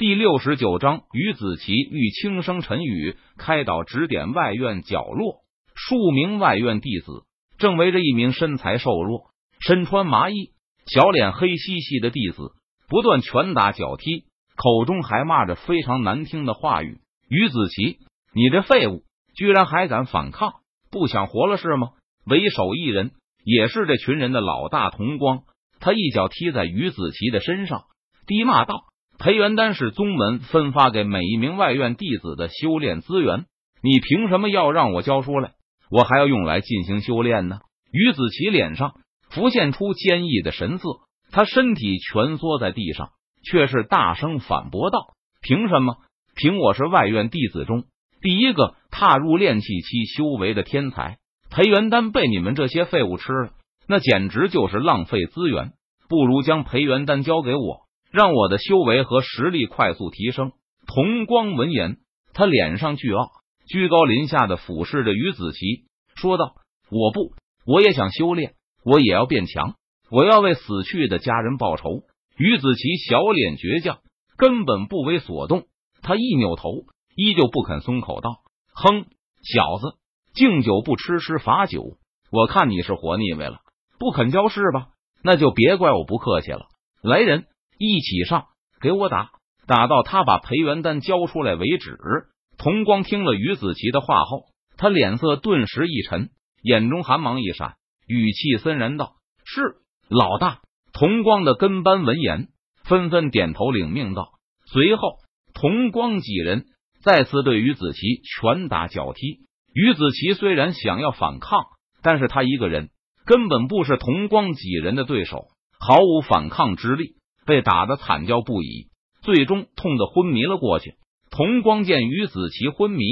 第六十九章，于子琪欲轻声沉语，开导指点外院角落。数名外院弟子正围着一名身材瘦弱、身穿麻衣、小脸黑兮兮的弟子不断拳打脚踢，口中还骂着非常难听的话语。于子琪，你这废物，居然还敢反抗，不想活了是吗？为首一人也是这群人的老大，童光，他一脚踢在于子琪的身上，低骂道。培元丹是宗门分发给每一名外院弟子的修炼资源，你凭什么要让我交出来？我还要用来进行修炼呢。于子琪脸上浮现出坚毅的神色，他身体蜷缩在地上，却是大声反驳道：“凭什么？凭我是外院弟子中第一个踏入炼气期修为的天才，培元丹被你们这些废物吃了，那简直就是浪费资源。不如将培元丹交给我。”让我的修为和实力快速提升。童光闻言，他脸上巨傲，居高临下的俯视着于子琪，说道：“我不，我也想修炼，我也要变强，我要为死去的家人报仇。”于子琪小脸倔强，根本不为所动。他一扭头，依旧不肯松口，道：“哼，小子，敬酒不吃吃罚酒，我看你是活腻歪了，不肯交是吧？那就别怪我不客气了。来人！”一起上，给我打，打到他把裴元丹交出来为止。童光听了于子琪的话后，他脸色顿时一沉，眼中寒芒一闪，语气森然道：“是老大。”童光的跟班闻言，纷纷点头领命道。随后，童光几人再次对于子琪拳打脚踢。于子琪虽然想要反抗，但是他一个人根本不是童光几人的对手，毫无反抗之力。被打得惨叫不已，最终痛得昏迷了过去。童光见于子琪昏迷，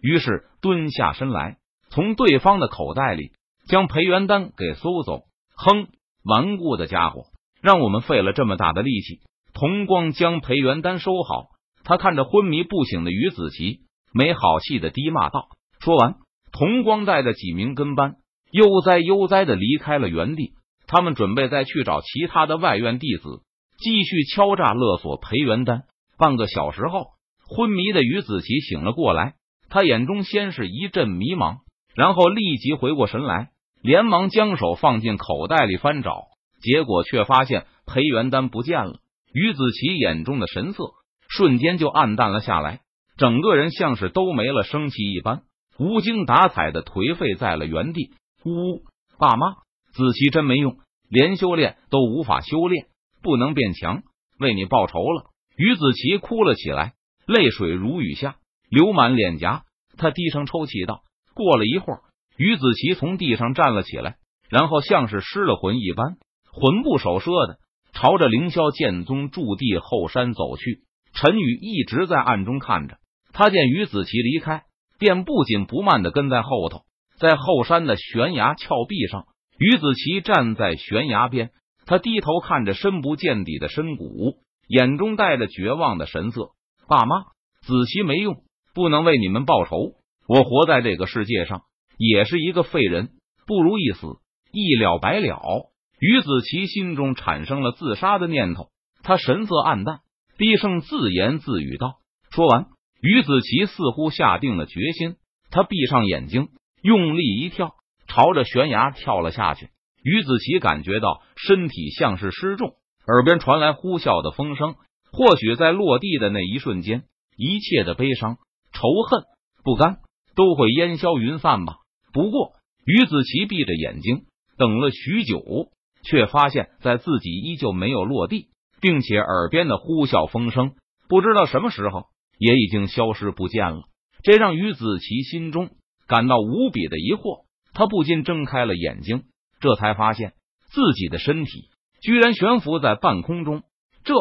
于是蹲下身来，从对方的口袋里将培元丹给搜走。哼，顽固的家伙，让我们费了这么大的力气。童光将培元丹收好，他看着昏迷不醒的于子琪，没好气的低骂道。说完，童光带着几名跟班悠哉悠哉的离开了原地。他们准备再去找其他的外院弟子。继续敲诈勒索裴元丹。半个小时后，昏迷的于子琪醒了过来，他眼中先是一阵迷茫，然后立即回过神来，连忙将手放进口袋里翻找，结果却发现裴元丹不见了。于子琪眼中的神色瞬间就暗淡了下来，整个人像是都没了生气一般，无精打采的颓废在了原地。呜，爸妈，子琪真没用，连修炼都无法修炼。不能变强，为你报仇了。于子琪哭了起来，泪水如雨下，流满脸颊。他低声抽泣道：“过了一会儿，于子琪从地上站了起来，然后像是失了魂一般，魂不守舍的朝着凌霄剑宗驻地后山走去。陈宇一直在暗中看着，他见于子琪离开，便不紧不慢的跟在后头。在后山的悬崖峭壁上，于子琪站在悬崖边。他低头看着深不见底的深谷，眼中带着绝望的神色。爸妈，子琪没用，不能为你们报仇。我活在这个世界上也是一个废人，不如一死，一了百了。于子琪心中产生了自杀的念头，他神色暗淡，低声自言自语道。说完，于子琪似乎下定了决心，他闭上眼睛，用力一跳，朝着悬崖跳了下去。于子琪感觉到身体像是失重，耳边传来呼啸的风声。或许在落地的那一瞬间，一切的悲伤、仇恨、不甘都会烟消云散吧。不过，于子琪闭着眼睛等了许久，却发现在自己依旧没有落地，并且耳边的呼啸风声不知道什么时候也已经消失不见了。这让于子琪心中感到无比的疑惑，他不禁睁开了眼睛。这才发现自己的身体居然悬浮在半空中，这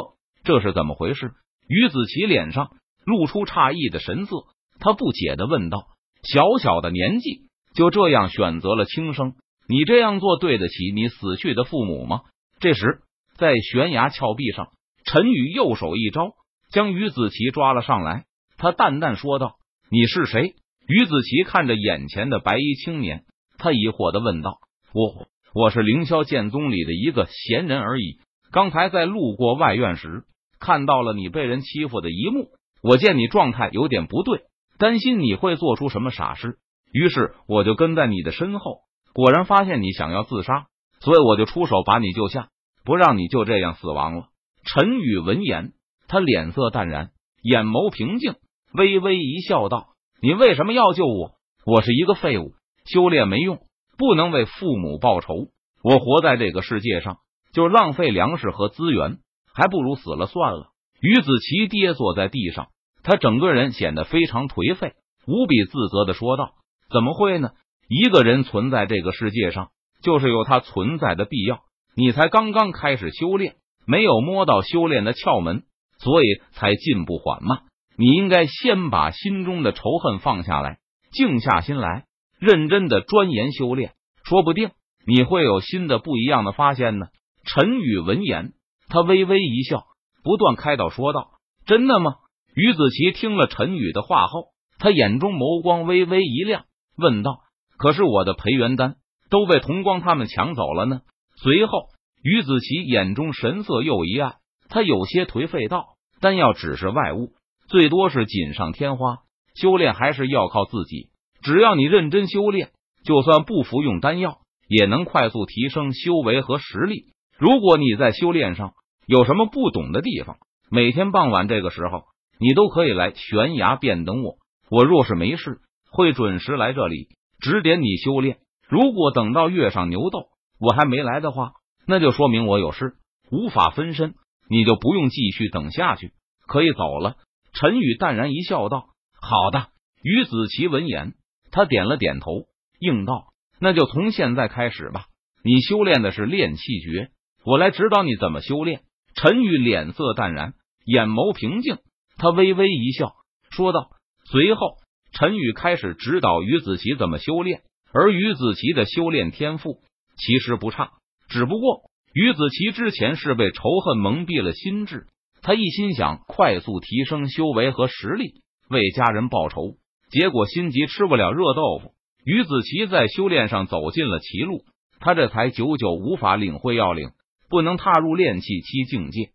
这是怎么回事？于子琪脸上露出诧异的神色，他不解的问道：“小小的年纪就这样选择了轻生，你这样做对得起你死去的父母吗？”这时，在悬崖峭壁上，陈宇右手一招，将于子琪抓了上来。他淡淡说道：“你是谁？”于子琪看着眼前的白衣青年，他疑惑的问道：“我。”我是凌霄剑宗里的一个闲人而已。刚才在路过外院时，看到了你被人欺负的一幕，我见你状态有点不对，担心你会做出什么傻事，于是我就跟在你的身后。果然发现你想要自杀，所以我就出手把你救下，不让你就这样死亡了。陈宇闻言，他脸色淡然，眼眸平静，微微一笑，道：“你为什么要救我？我是一个废物，修炼没用，不能为父母报仇。我活在这个世界上，就浪费粮食和资源，还不如死了算了。”于子琪跌坐在地上，他整个人显得非常颓废，无比自责的说道：“怎么会呢？”一个人存在这个世界上，就是有他存在的必要。你才刚刚开始修炼，没有摸到修炼的窍门，所以才进步缓慢。你应该先把心中的仇恨放下来，静下心来，认真的钻研修炼，说不定你会有新的不一样的发现呢。陈宇闻言，他微微一笑，不断开导说道：“真的吗？”于子琪听了陈宇的话后，他眼中眸光微微一亮，问道。可是我的培元丹都被童光他们抢走了呢。随后，于子琪眼中神色又一暗，他有些颓废道：“丹药只是外物，最多是锦上添花，修炼还是要靠自己。只要你认真修炼，就算不服用丹药，也能快速提升修为和实力。如果你在修炼上有什么不懂的地方，每天傍晚这个时候，你都可以来悬崖边等我。我若是没事，会准时来这里。”指点你修炼。如果等到月上牛斗我还没来的话，那就说明我有事无法分身，你就不用继续等下去，可以走了。陈宇淡然一笑，道：“好的。”于子琪闻言，他点了点头，应道：“那就从现在开始吧。你修炼的是炼气诀，我来指导你怎么修炼。”陈宇脸色淡然，眼眸平静，他微微一笑，说道：“随后。”陈宇开始指导于子琪怎么修炼，而于子琪的修炼天赋其实不差，只不过于子琪之前是被仇恨蒙蔽了心智，他一心想快速提升修为和实力，为家人报仇，结果心急吃不了热豆腐。于子琪在修炼上走进了歧路，他这才久久无法领会要领，不能踏入炼气期境界。